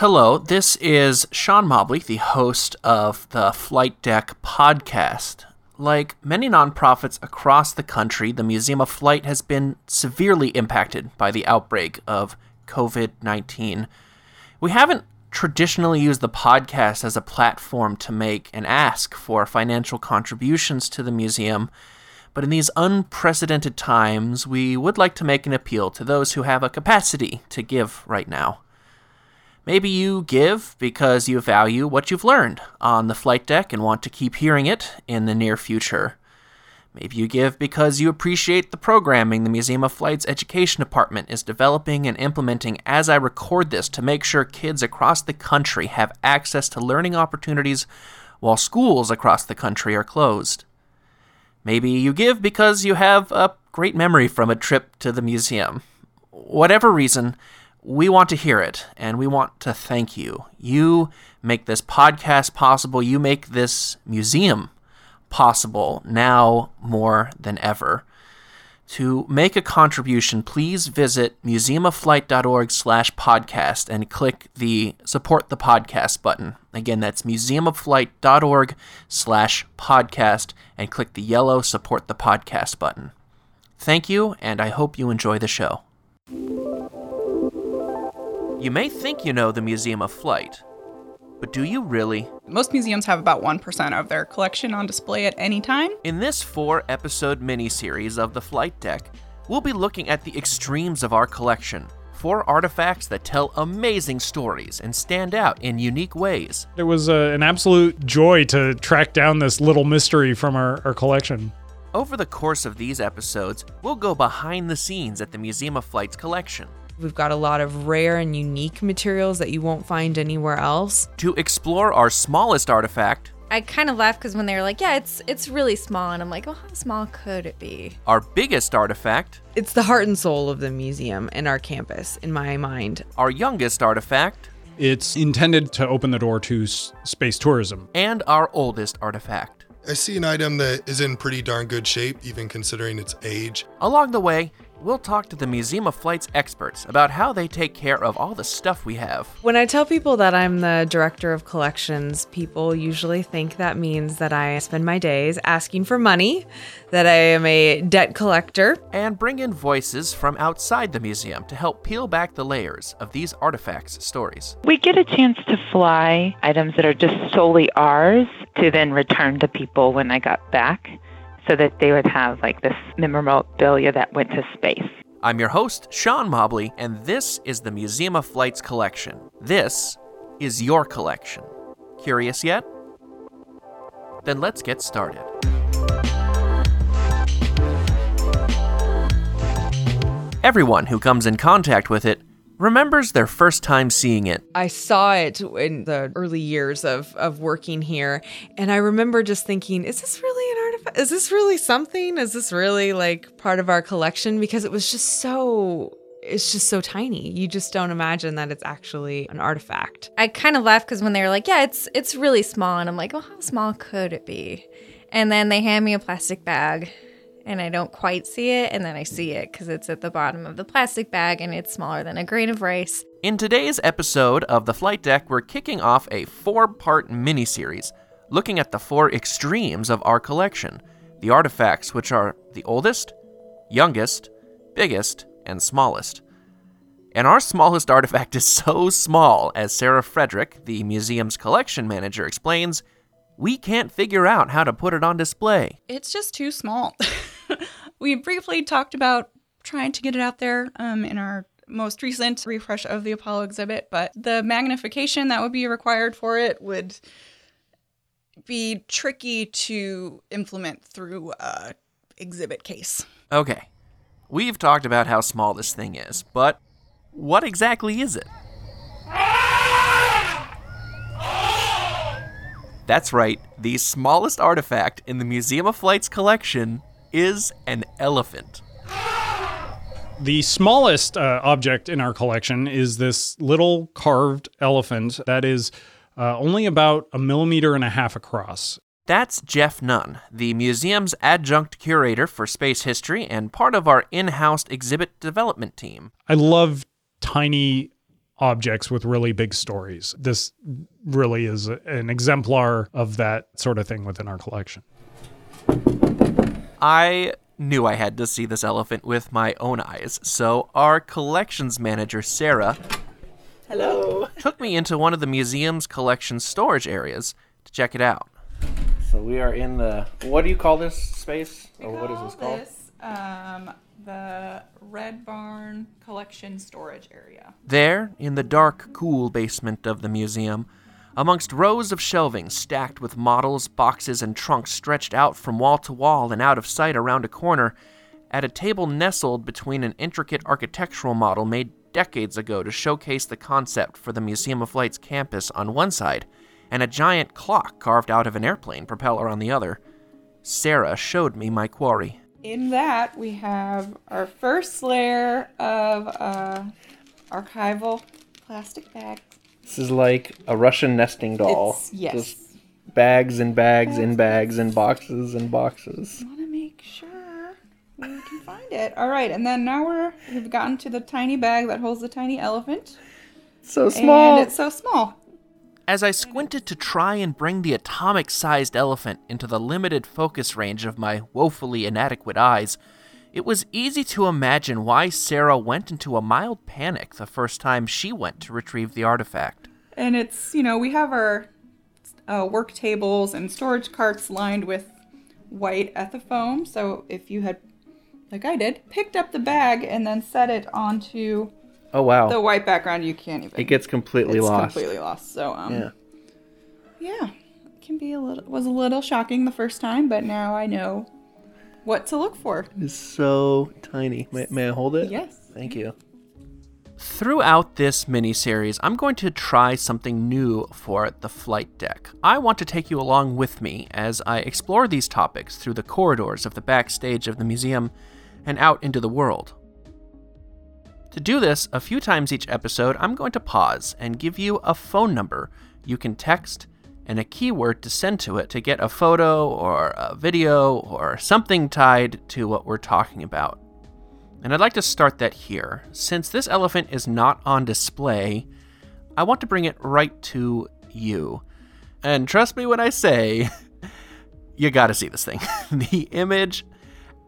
Hello, this is Sean Mobley, the host of the Flight Deck podcast. Like many nonprofits across the country, the Museum of Flight has been severely impacted by the outbreak of COVID 19. We haven't traditionally used the podcast as a platform to make and ask for financial contributions to the museum, but in these unprecedented times, we would like to make an appeal to those who have a capacity to give right now. Maybe you give because you value what you've learned on the flight deck and want to keep hearing it in the near future. Maybe you give because you appreciate the programming the Museum of Flight's Education Department is developing and implementing as I record this to make sure kids across the country have access to learning opportunities while schools across the country are closed. Maybe you give because you have a great memory from a trip to the museum. Whatever reason, we want to hear it and we want to thank you. You make this podcast possible. You make this museum possible now more than ever. To make a contribution, please visit museumofflight.org slash podcast and click the support the podcast button. Again, that's museumofflight.org slash podcast and click the yellow support the podcast button. Thank you, and I hope you enjoy the show. You may think you know the Museum of Flight, but do you really? Most museums have about 1% of their collection on display at any time. In this four episode miniseries of the Flight Deck, we'll be looking at the extremes of our collection. Four artifacts that tell amazing stories and stand out in unique ways. It was uh, an absolute joy to track down this little mystery from our, our collection. Over the course of these episodes, we'll go behind the scenes at the Museum of Flight's collection. We've got a lot of rare and unique materials that you won't find anywhere else. To explore our smallest artifact, I kind of laugh because when they were like, "Yeah, it's it's really small," and I'm like, "Well, how small could it be?" our biggest artifact, It's the heart and soul of the museum and our campus, in my mind. our youngest artifact, It's intended to open the door to s- space tourism. and our oldest artifact. I see an item that is in pretty darn good shape, even considering its age. Along the way, we'll talk to the Museum of Flight's experts about how they take care of all the stuff we have. When I tell people that I'm the director of collections, people usually think that means that I spend my days asking for money, that I am a debt collector. and bring in voices from outside the museum to help peel back the layers of these artifacts' stories. We get a chance to fly items that are just solely ours to then return to people when I got back so that they would have like this memorabilia that went to space. I'm your host, Sean Mobley, and this is the Museum of Flight's collection. This is your collection. Curious yet? Then let's get started. Everyone who comes in contact with it remembers their first time seeing it. I saw it in the early years of, of working here, and I remember just thinking, is this really an artifact? Is this really something? Is this really like part of our collection? Because it was just so. It's just so tiny. You just don't imagine that it's actually an artifact. I kind of laughed because when they were like, "Yeah, it's it's really small," and I'm like, "Well, how small could it be?" And then they hand me a plastic bag, and I don't quite see it, and then I see it because it's at the bottom of the plastic bag, and it's smaller than a grain of rice. In today's episode of The Flight Deck, we're kicking off a four part miniseries looking at the four extremes of our collection the artifacts, which are the oldest, youngest, biggest, and smallest. And our smallest artifact is so small, as Sarah Frederick, the museum's collection manager, explains, we can't figure out how to put it on display. It's just too small. we briefly talked about trying to get it out there um, in our most recent refresh of the Apollo exhibit, but the magnification that would be required for it would be tricky to implement through a exhibit case. Okay, we've talked about how small this thing is, but what exactly is it? That's right, the smallest artifact in the Museum of Flight's collection is an elephant. The smallest uh, object in our collection is this little carved elephant that is uh, only about a millimeter and a half across. That's Jeff Nunn, the museum's adjunct curator for space history and part of our in house exhibit development team. I love tiny objects with really big stories. This really is a- an exemplar of that sort of thing within our collection. I knew I had to see this elephant with my own eyes, so our collections manager, Sarah, hello, took me into one of the museum's collection storage areas to check it out. So we are in the what do you call this space? Or what is this called? This, um, the Red Barn Collection Storage Area. There, in the dark, cool basement of the museum, amongst rows of shelving stacked with models, boxes, and trunks stretched out from wall to wall and out of sight around a corner, at a table nestled between an intricate architectural model made decades ago to showcase the concept for the Museum of Flight's campus on one side, and a giant clock carved out of an airplane propeller on the other, Sarah showed me my quarry. In that, we have our first layer of uh, archival plastic bags. This is like a Russian nesting doll. It's- yes. Just bags and bags and bags and boxes and boxes. want to make sure we can find it. All right, and then now we're we've gotten to the tiny bag that holds the tiny elephant, So small. and it's so small. As I squinted to try and bring the atomic sized elephant into the limited focus range of my woefully inadequate eyes, it was easy to imagine why Sarah went into a mild panic the first time she went to retrieve the artifact. And it's you know we have our uh, work tables and storage carts lined with white ethafoam. So if you had, like I did, picked up the bag and then set it onto Oh, wow. the white background, you can't even. it gets completely it's lost. completely lost. So um, Yeah. yeah, it can be a little was a little shocking the first time, but now I know what to look for. It's so tiny. May, may I hold it? Yes. Thank you. Throughout this miniseries, I'm going to try something new for the flight deck. I want to take you along with me as I explore these topics through the corridors of the backstage of the museum and out into the world. To do this, a few times each episode, I'm going to pause and give you a phone number you can text and a keyword to send to it to get a photo or a video or something tied to what we're talking about. And I'd like to start that here. Since this elephant is not on display, I want to bring it right to you. And trust me when I say, you gotta see this thing. the image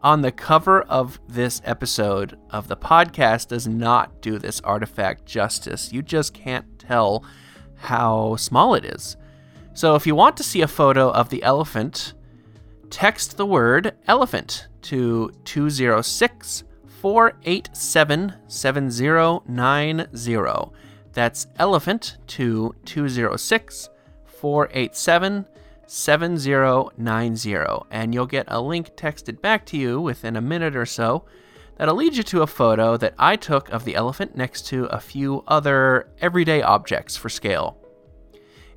on the cover of this episode of the podcast does not do this artifact justice. You just can't tell how small it is. So if you want to see a photo of the elephant, text the word elephant to 206 487 7090. That's elephant to 206 487 7090. And you'll get a link texted back to you within a minute or so that'll lead you to a photo that I took of the elephant next to a few other everyday objects for scale.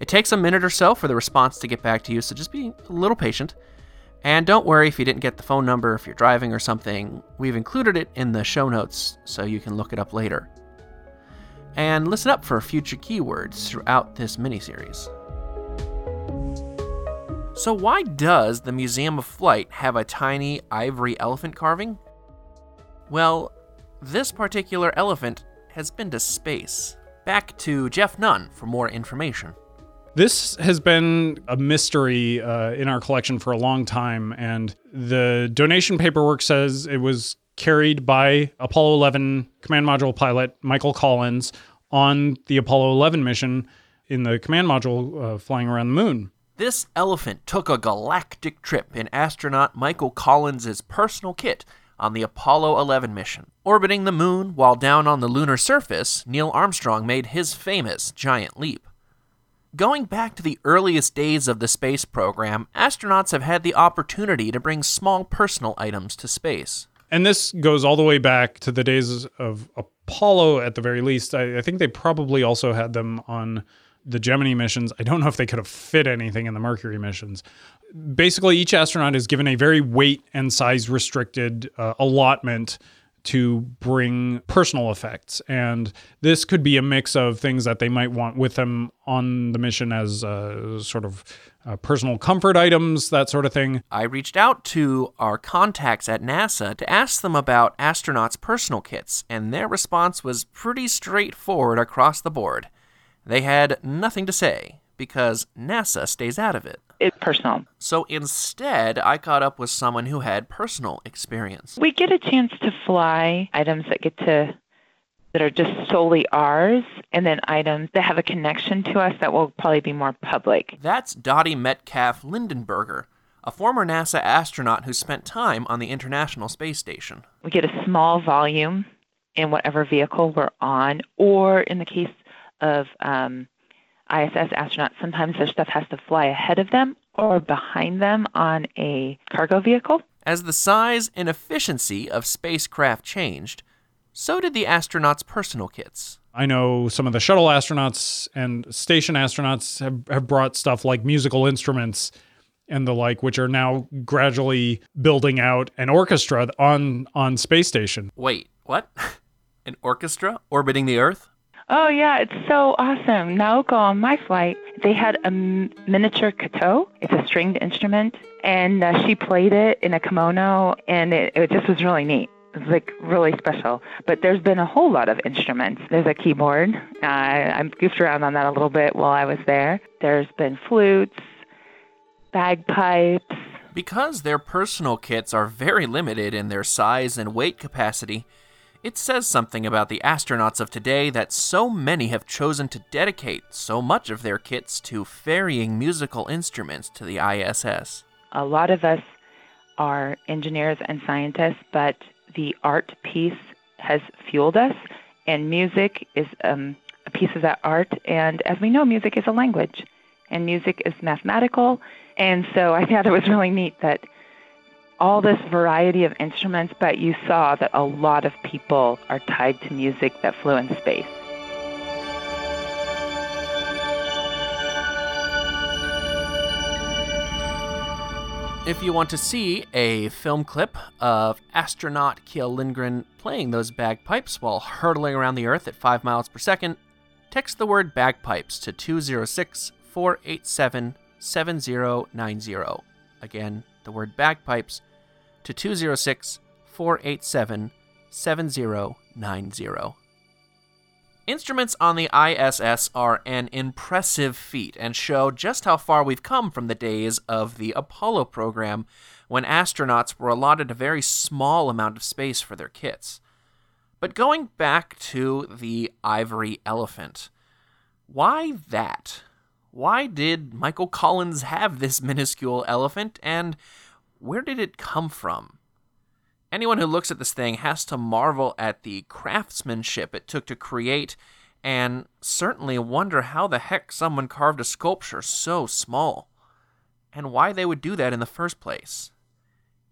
It takes a minute or so for the response to get back to you, so just be a little patient. And don't worry if you didn't get the phone number, if you're driving or something, we've included it in the show notes so you can look it up later. And listen up for future keywords throughout this miniseries. So, why does the Museum of Flight have a tiny ivory elephant carving? Well, this particular elephant has been to space. Back to Jeff Nunn for more information. This has been a mystery uh, in our collection for a long time, and the donation paperwork says it was carried by Apollo 11 command module pilot Michael Collins on the Apollo 11 mission in the command module uh, flying around the moon. This elephant took a galactic trip in astronaut Michael Collins' personal kit on the Apollo 11 mission. Orbiting the moon while down on the lunar surface, Neil Armstrong made his famous giant leap. Going back to the earliest days of the space program, astronauts have had the opportunity to bring small personal items to space. And this goes all the way back to the days of Apollo, at the very least. I, I think they probably also had them on the Gemini missions. I don't know if they could have fit anything in the Mercury missions. Basically, each astronaut is given a very weight and size restricted uh, allotment to bring personal effects. And this could be a mix of things that they might want with them on the mission as uh, sort of uh, personal comfort items, that sort of thing. I reached out to our contacts at NASA to ask them about astronauts' personal kits, and their response was pretty straightforward across the board. They had nothing to say because NASA stays out of it. It's personal. So instead, I caught up with someone who had personal experience. We get a chance to fly items that get to that are just solely ours, and then items that have a connection to us that will probably be more public. That's Dottie Metcalf Lindenburger, a former NASA astronaut who spent time on the International Space Station. We get a small volume in whatever vehicle we're on, or in the case of um, ISS astronauts, sometimes their stuff has to fly ahead of them or behind them on a cargo vehicle. As the size and efficiency of spacecraft changed, so did the astronauts' personal kits. I know some of the shuttle astronauts and station astronauts have, have brought stuff like musical instruments and the like, which are now gradually building out an orchestra on on space station. Wait, what? An orchestra orbiting the Earth? Oh yeah, it's so awesome. Naoko on my flight, they had a miniature koto. It's a stringed instrument, and uh, she played it in a kimono, and it, it just was really neat. It was like really special. But there's been a whole lot of instruments. There's a keyboard. Uh, I goofed around on that a little bit while I was there. There's been flutes, bagpipes. Because their personal kits are very limited in their size and weight capacity, it says something about the astronauts of today that so many have chosen to dedicate so much of their kits to ferrying musical instruments to the ISS. A lot of us are engineers and scientists, but the art piece has fueled us, and music is um, a piece of that art. And as we know, music is a language, and music is mathematical. And so I thought it was really neat that all this variety of instruments, but you saw that a lot of people are tied to music that flew in space. If you want to see a film clip of astronaut Kjell Lindgren playing those bagpipes while hurtling around the Earth at 5 miles per second, text the word bagpipes to 206 487 7090. Again, the word bagpipes to 206 487 7090. Instruments on the ISS are an impressive feat and show just how far we've come from the days of the Apollo program when astronauts were allotted a very small amount of space for their kits. But going back to the ivory elephant, why that? Why did Michael Collins have this minuscule elephant and where did it come from? Anyone who looks at this thing has to marvel at the craftsmanship it took to create and certainly wonder how the heck someone carved a sculpture so small and why they would do that in the first place.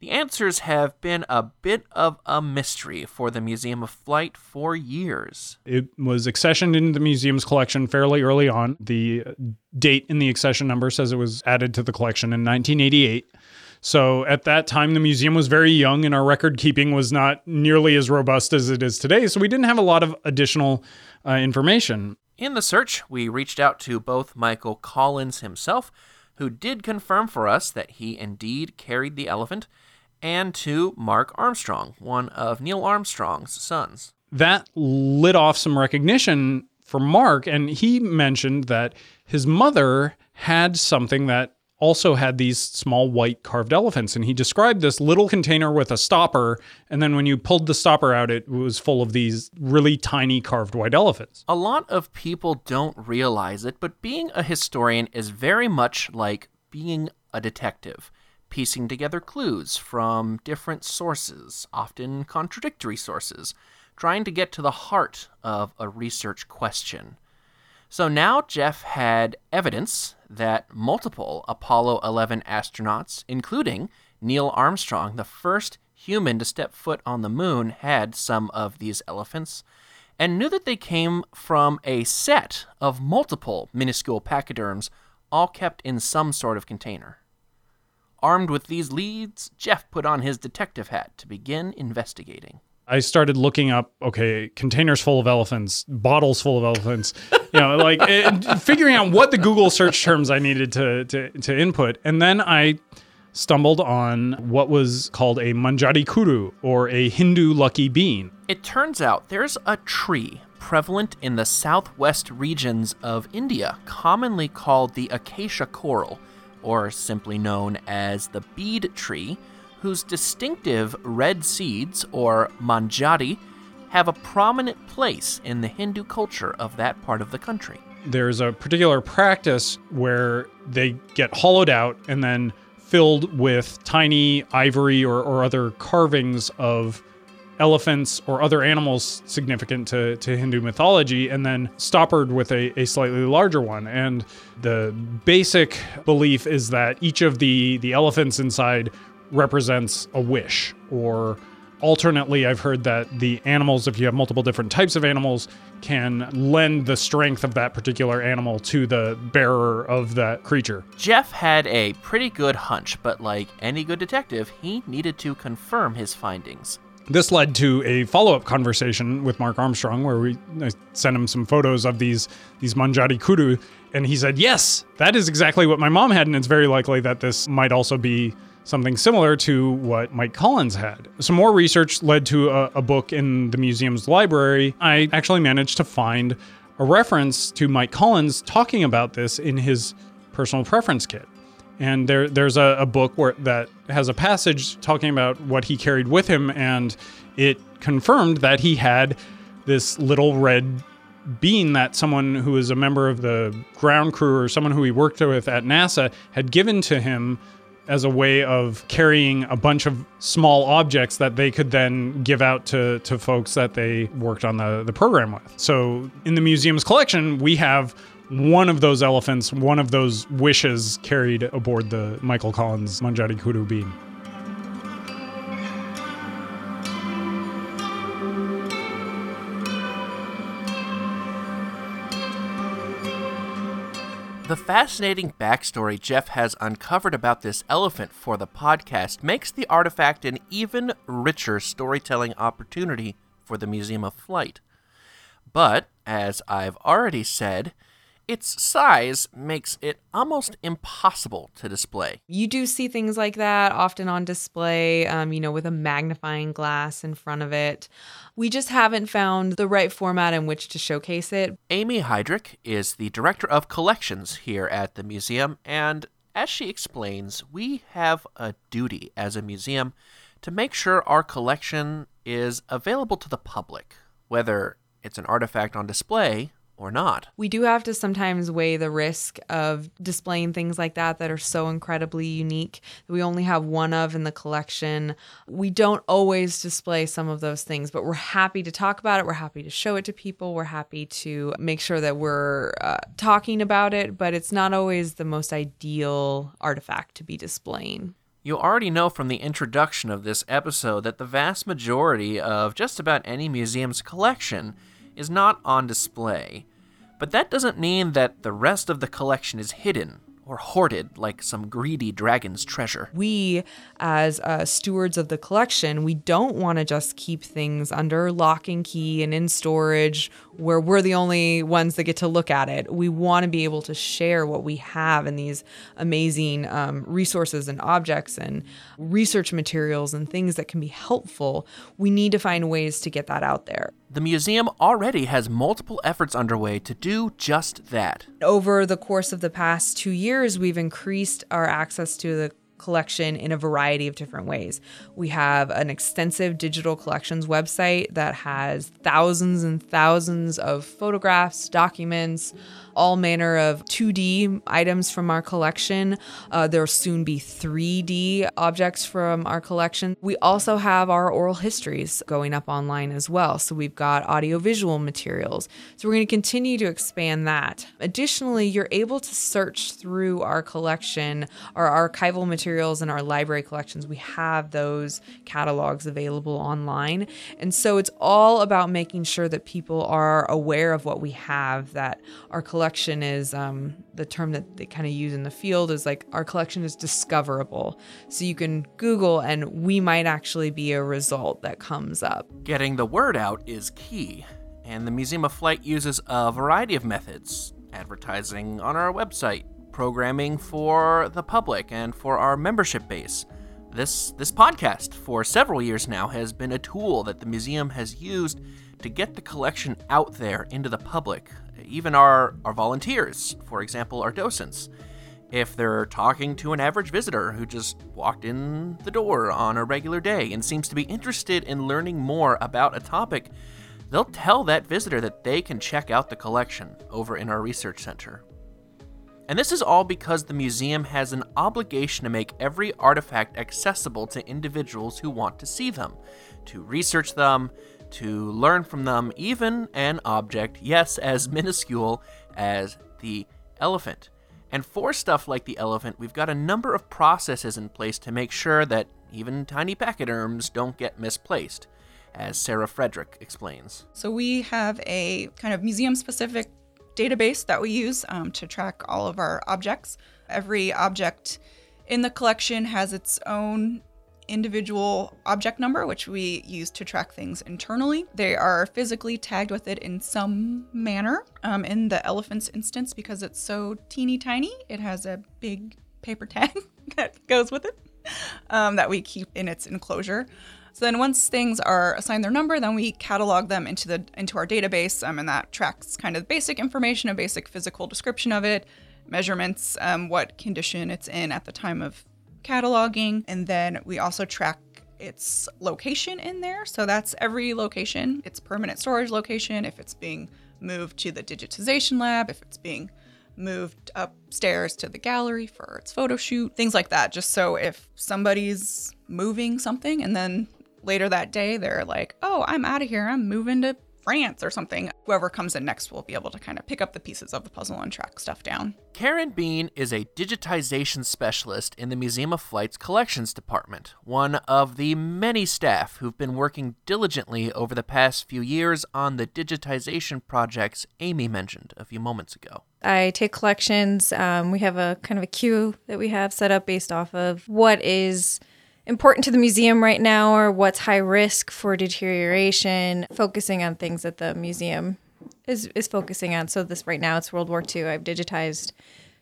The answers have been a bit of a mystery for the Museum of Flight for years. It was accessioned into the museum's collection fairly early on. The date in the accession number says it was added to the collection in 1988. So at that time, the museum was very young and our record keeping was not nearly as robust as it is today. So we didn't have a lot of additional uh, information. In the search, we reached out to both Michael Collins himself, who did confirm for us that he indeed carried the elephant, and to Mark Armstrong, one of Neil Armstrong's sons. That lit off some recognition for Mark, and he mentioned that his mother had something that also had these small white carved elephants. And he described this little container with a stopper. And then when you pulled the stopper out, it was full of these really tiny carved white elephants. A lot of people don't realize it, but being a historian is very much like being a detective, piecing together clues from different sources, often contradictory sources, trying to get to the heart of a research question. So now Jeff had evidence that multiple Apollo 11 astronauts, including Neil Armstrong, the first human to step foot on the moon, had some of these elephants, and knew that they came from a set of multiple minuscule pachyderms, all kept in some sort of container. Armed with these leads, Jeff put on his detective hat to begin investigating. I started looking up, okay, containers full of elephants, bottles full of elephants, you know, like it, figuring out what the Google search terms I needed to, to, to input. And then I stumbled on what was called a Manjari Kuru or a Hindu lucky bean. It turns out there's a tree prevalent in the southwest regions of India, commonly called the acacia coral, or simply known as the bead tree, whose distinctive red seeds, or manjari, have a prominent place in the Hindu culture of that part of the country. There's a particular practice where they get hollowed out and then filled with tiny ivory or, or other carvings of elephants or other animals significant to, to Hindu mythology, and then stoppered with a, a slightly larger one. And the basic belief is that each of the, the elephants inside represents a wish or alternately i've heard that the animals if you have multiple different types of animals can lend the strength of that particular animal to the bearer of that creature Jeff had a pretty good hunch, but like any good detective, he needed to confirm his findings. this led to a follow-up conversation with Mark Armstrong where we I sent him some photos of these these manjari kuru and he said yes that is exactly what my mom had and it's very likely that this might also be something similar to what Mike Collins had. Some more research led to a, a book in the museum's library. I actually managed to find a reference to Mike Collins talking about this in his personal preference kit. And there, there's a, a book where that has a passage talking about what he carried with him, and it confirmed that he had this little red bean that someone who was a member of the ground crew or someone who he worked with at NASA had given to him as a way of carrying a bunch of small objects that they could then give out to, to folks that they worked on the, the program with. So in the museum's collection, we have one of those elephants, one of those wishes carried aboard the Michael Collins Manjari Kuru bean. The fascinating backstory Jeff has uncovered about this elephant for the podcast makes the artifact an even richer storytelling opportunity for the Museum of Flight. But, as I've already said, its size makes it almost impossible to display. You do see things like that often on display, um, you know, with a magnifying glass in front of it. We just haven't found the right format in which to showcase it. Amy Heidrich is the Director of Collections here at the museum, and as she explains, we have a duty as a museum to make sure our collection is available to the public, whether it's an artifact on display or not. We do have to sometimes weigh the risk of displaying things like that that are so incredibly unique that we only have one of in the collection. We don't always display some of those things, but we're happy to talk about it. We're happy to show it to people. We're happy to make sure that we're uh, talking about it, but it's not always the most ideal artifact to be displaying. You already know from the introduction of this episode that the vast majority of just about any museum's collection is not on display. But that doesn't mean that the rest of the collection is hidden or hoarded like some greedy dragon's treasure. We, as uh, stewards of the collection, we don't want to just keep things under lock and key and in storage where we're the only ones that get to look at it. We want to be able to share what we have in these amazing um, resources and objects and research materials and things that can be helpful. We need to find ways to get that out there. The museum already has multiple efforts underway to do just that. Over the course of the past two years, we've increased our access to the collection in a variety of different ways. We have an extensive digital collections website that has thousands and thousands of photographs, documents, all manner of 2D items from our collection. Uh, there'll soon be 3D objects from our collection. We also have our oral histories going up online as well. So we've got audiovisual materials. So we're going to continue to expand that. Additionally, you're able to search through our collection, our archival materials, and our library collections. We have those catalogs available online. And so it's all about making sure that people are aware of what we have, that our collection collection is um, the term that they kind of use in the field is like our collection is discoverable. So you can Google and we might actually be a result that comes up. Getting the word out is key, and the Museum of Flight uses a variety of methods advertising on our website, programming for the public, and for our membership base. This, this podcast, for several years now, has been a tool that the museum has used to get the collection out there into the public. Even our, our volunteers, for example, our docents. If they're talking to an average visitor who just walked in the door on a regular day and seems to be interested in learning more about a topic, they'll tell that visitor that they can check out the collection over in our research center. And this is all because the museum has an obligation to make every artifact accessible to individuals who want to see them, to research them, to learn from them, even an object, yes, as minuscule as the elephant. And for stuff like the elephant, we've got a number of processes in place to make sure that even tiny pachyderms don't get misplaced, as Sarah Frederick explains. So we have a kind of museum specific database that we use um, to track all of our objects. Every object in the collection has its own individual object number, which we use to track things internally. They are physically tagged with it in some manner. Um, in the elephant's instance, because it's so teeny tiny, it has a big paper tag that goes with it um, that we keep in its enclosure. So then once things are assigned their number, then we catalog them into the into our database, um, and that tracks kind of basic information, a basic physical description of it, measurements, um, what condition it's in at the time of cataloging, and then we also track its location in there. So that's every location, its permanent storage location, if it's being moved to the digitization lab, if it's being moved upstairs to the gallery for its photo shoot, things like that. Just so if somebody's moving something and then later that day they're like, oh, I'm out of here, I'm moving to France or something, whoever comes in next will be able to kind of pick up the pieces of the puzzle and track stuff down. Karen Bean is a digitization specialist in the Museum of Flight's collections department, one of the many staff who've been working diligently over the past few years on the digitization projects Amy mentioned a few moments ago. I take collections. Um, we have a kind of a queue that we have set up based off of what is important to the museum right now or what's high risk for deterioration, focusing on things that the museum is, is focusing on. So this right now it's World War II. I've digitized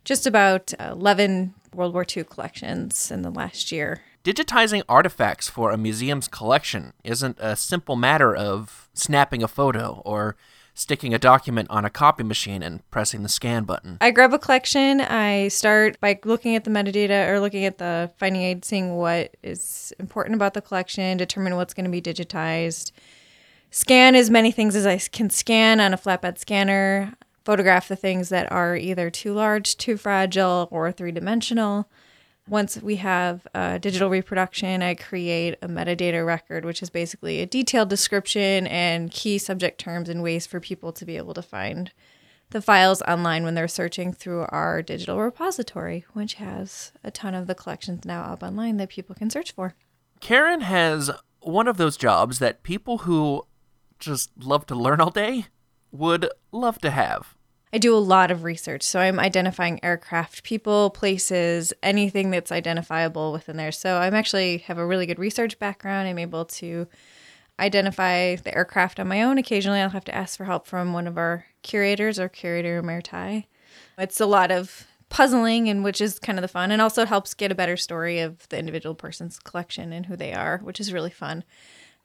just about 11 World War II collections in the last year. Digitizing artifacts for a museum's collection isn't a simple matter of snapping a photo or sticking a document on a copy machine and pressing the scan button. I grab a collection. I start by looking at the metadata or looking at the finding aid, seeing what is important about the collection, determine what's going to be digitized, scan as many things as I can scan on a flatbed scanner, photograph the things that are either too large, too fragile, or three dimensional once we have a digital reproduction, I create a metadata record, which is basically a detailed description and key subject terms and ways for people to be able to find the files online when they're searching through our digital repository, which has a ton of the collections now up online that people can search for. Karen has one of those jobs that people who just love to learn all day would love to have. I do a lot of research. So I'm identifying aircraft, people, places, anything that's identifiable within there. So I'm actually have a really good research background. I'm able to identify the aircraft on my own. Occasionally I'll have to ask for help from one of our curators or curator Mertai. It's a lot of puzzling and which is kind of the fun and also helps get a better story of the individual person's collection and who they are, which is really fun.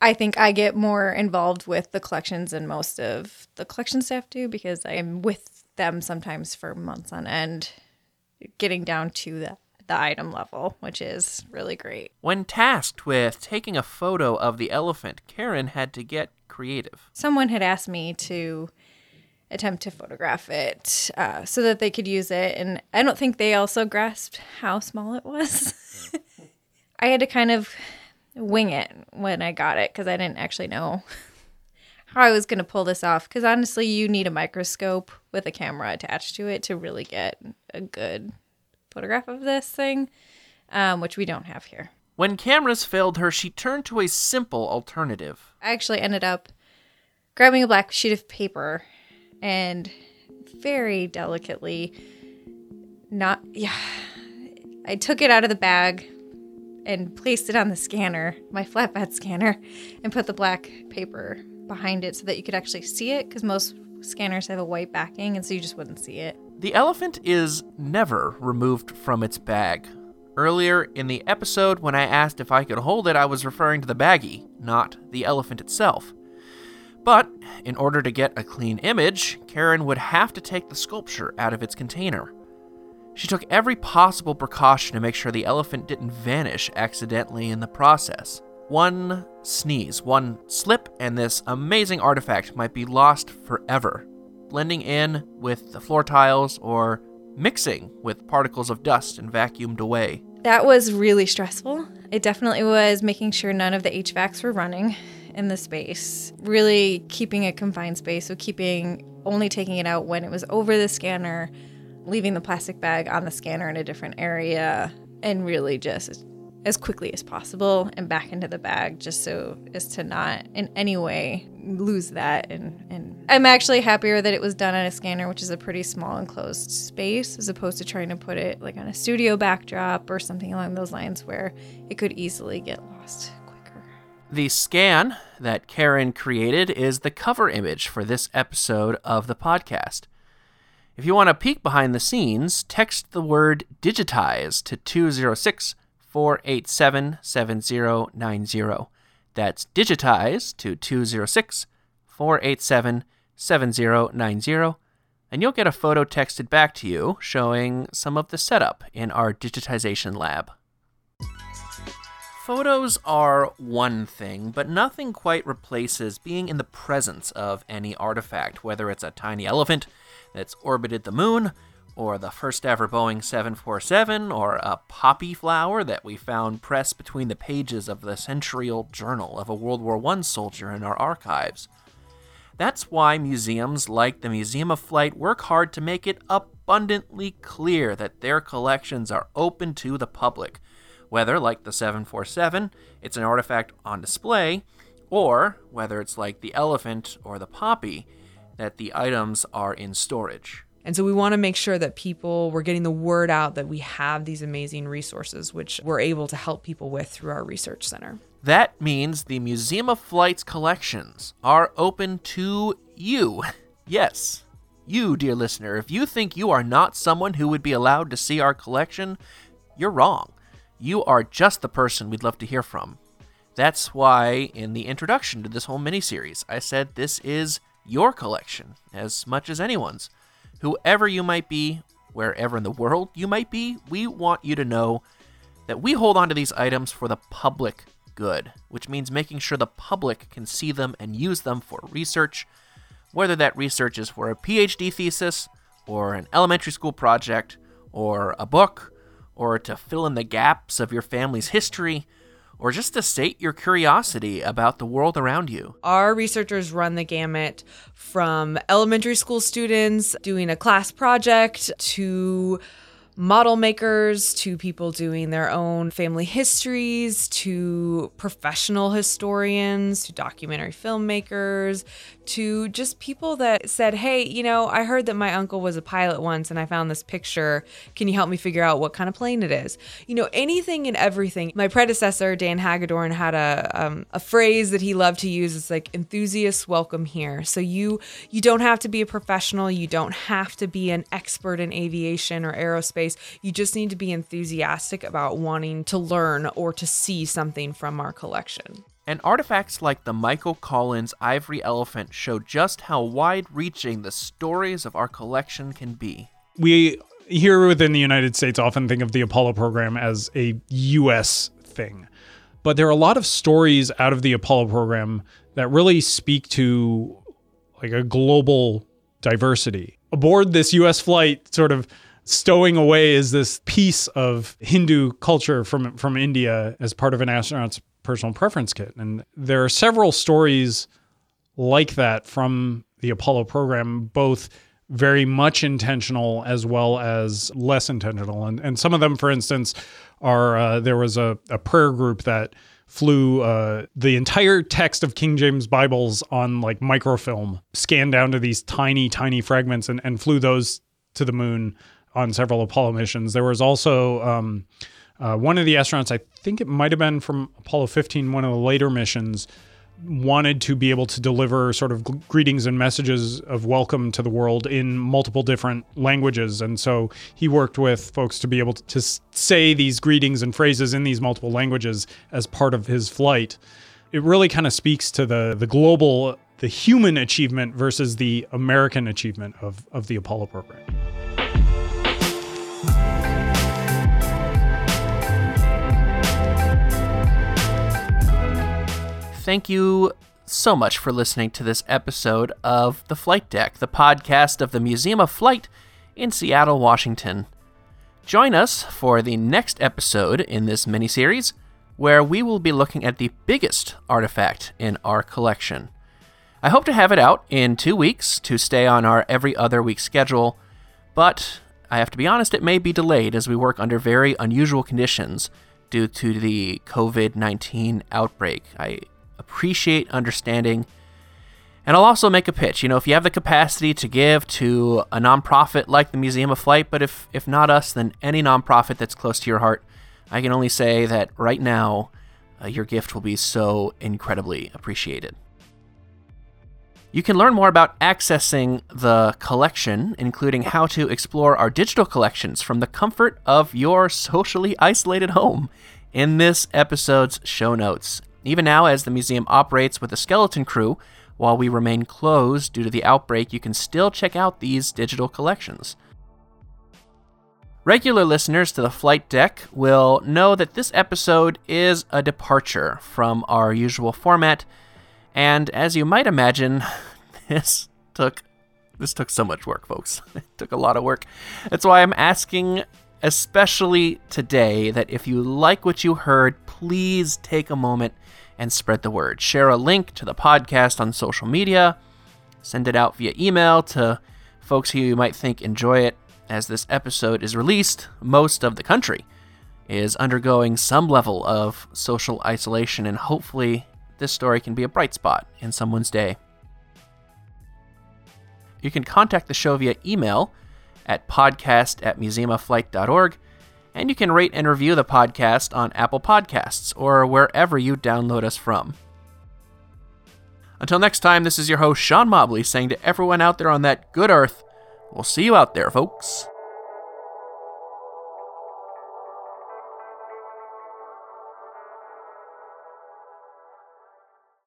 I think I get more involved with the collections than most of the collection staff do because I'm with them sometimes for months on end, getting down to the, the item level, which is really great. When tasked with taking a photo of the elephant, Karen had to get creative. Someone had asked me to attempt to photograph it uh, so that they could use it, and I don't think they also grasped how small it was. I had to kind of wing it when I got it because I didn't actually know how I was going to pull this off. Because honestly, you need a microscope with a camera attached to it to really get a good photograph of this thing, um, which we don't have here. When cameras failed her, she turned to a simple alternative. I actually ended up grabbing a black sheet of paper and very delicately not yeah. I took it out of the bag and placed it on the scanner, my flatbed scanner, and put the black paper behind it so that you could actually see it because most scanners have a white backing and so you just wouldn't see it. The elephant is never removed from its bag. Earlier in the episode, when I asked if I could hold it, I was referring to the baggie, not the elephant itself. But in order to get a clean image, Karen would have to take the sculpture out of its container. She took every possible precaution to make sure the elephant didn't vanish accidentally in the process. One sneeze, one slip, and this amazing artifact might be lost forever, blending in with the floor tiles or mixing with particles of dust and vacuumed away. That was really stressful. It definitely was making sure none of the HVACs were running in the space, really keeping a confined space, so keeping only taking it out when it was over the scanner, leaving the plastic bag on the scanner in a different area, and really just as quickly as possible and back into the bag just so as to not in any way lose that and, and I'm actually happier that it was done on a scanner which is a pretty small enclosed space as opposed to trying to put it like on a studio backdrop or something along those lines where it could easily get lost quicker. The scan that Karen created is the cover image for this episode of the podcast. If you want a peek behind the scenes, text the word digitize to 206 487 7090. That's digitize to 206 487 7090, and you'll get a photo texted back to you showing some of the setup in our digitization lab. Photos are one thing, but nothing quite replaces being in the presence of any artifact, whether it's a tiny elephant that's orbited the moon, or the first ever Boeing 747, or a poppy flower that we found pressed between the pages of the century old journal of a World War I soldier in our archives. That's why museums like the Museum of Flight work hard to make it abundantly clear that their collections are open to the public, whether, like the 747, it's an artifact on display, or whether it's like the elephant or the poppy, that the items are in storage. And so we want to make sure that people, we're getting the word out that we have these amazing resources, which we're able to help people with through our research center. That means the Museum of Flight's collections are open to you. Yes, you, dear listener. If you think you are not someone who would be allowed to see our collection, you're wrong. You are just the person we'd love to hear from. That's why, in the introduction to this whole miniseries, I said this is your collection as much as anyone's. Whoever you might be, wherever in the world you might be, we want you to know that we hold on to these items for the public good, which means making sure the public can see them and use them for research, whether that research is for a PhD thesis, or an elementary school project, or a book, or to fill in the gaps of your family's history, or just to sate your curiosity about the world around you. Our researchers run the gamut from elementary school students doing a class project to model makers to people doing their own family histories to professional historians to documentary filmmakers to just people that said, Hey, you know, I heard that my uncle was a pilot once and I found this picture. Can you help me figure out what kind of plane it is? You know, anything and everything. My predecessor, Dan Hagedorn, had a, um, a phrase that he loved to use. It's like enthusiasts welcome here. So you, you don't have to be a professional. You don't have to be an expert in aviation or aerospace. You just need to be enthusiastic about wanting to learn or to see something from our collection. And artifacts like the Michael Collins ivory elephant show just how wide reaching the stories of our collection can be. We here within the United States often think of the Apollo program as a US thing. But there are a lot of stories out of the Apollo program that really speak to like a global diversity. Aboard this US flight, sort of stowing away is this piece of Hindu culture from from India as part of an astronaut's personal preference kit. And there are several stories like that from the Apollo program, both very much intentional as well as less intentional. And, and some of them, for instance, are uh, there was a, a prayer group that flew uh, the entire text of King James Bibles on like microfilm, scanned down to these tiny, tiny fragments, and, and flew those to the moon on several Apollo missions. There was also um, uh, one of the astronauts, I think it might have been from Apollo 15, one of the later missions, wanted to be able to deliver sort of greetings and messages of welcome to the world in multiple different languages. And so he worked with folks to be able to, to say these greetings and phrases in these multiple languages as part of his flight. It really kind of speaks to the, the global, the human achievement versus the American achievement of, of the Apollo program. Thank you so much for listening to this episode of The Flight Deck, the podcast of the Museum of Flight in Seattle, Washington. Join us for the next episode in this mini series, where we will be looking at the biggest artifact in our collection. I hope to have it out in two weeks to stay on our every other week schedule, but I have to be honest, it may be delayed as we work under very unusual conditions due to the COVID 19 outbreak. I appreciate understanding. And I'll also make a pitch. You know, if you have the capacity to give to a nonprofit like the Museum of Flight, but if, if not us, then any nonprofit that's close to your heart, I can only say that right now, uh, your gift will be so incredibly appreciated. You can learn more about accessing the collection, including how to explore our digital collections from the comfort of your socially isolated home, in this episode's show notes. Even now, as the museum operates with a skeleton crew, while we remain closed due to the outbreak, you can still check out these digital collections. Regular listeners to the flight deck will know that this episode is a departure from our usual format, and as you might imagine, this took this took so much work, folks. It took a lot of work. That's why I'm asking especially today that if you like what you heard, please take a moment and spread the word. Share a link to the podcast on social media, send it out via email to folks who you might think enjoy it. As this episode is released, most of the country is undergoing some level of social isolation, and hopefully, this story can be a bright spot in someone's day. You can contact the show via email at podcast at museumofflight.org and you can rate and review the podcast on Apple Podcasts or wherever you download us from. Until next time, this is your host, Sean Mobley, saying to everyone out there on that good earth, we'll see you out there, folks.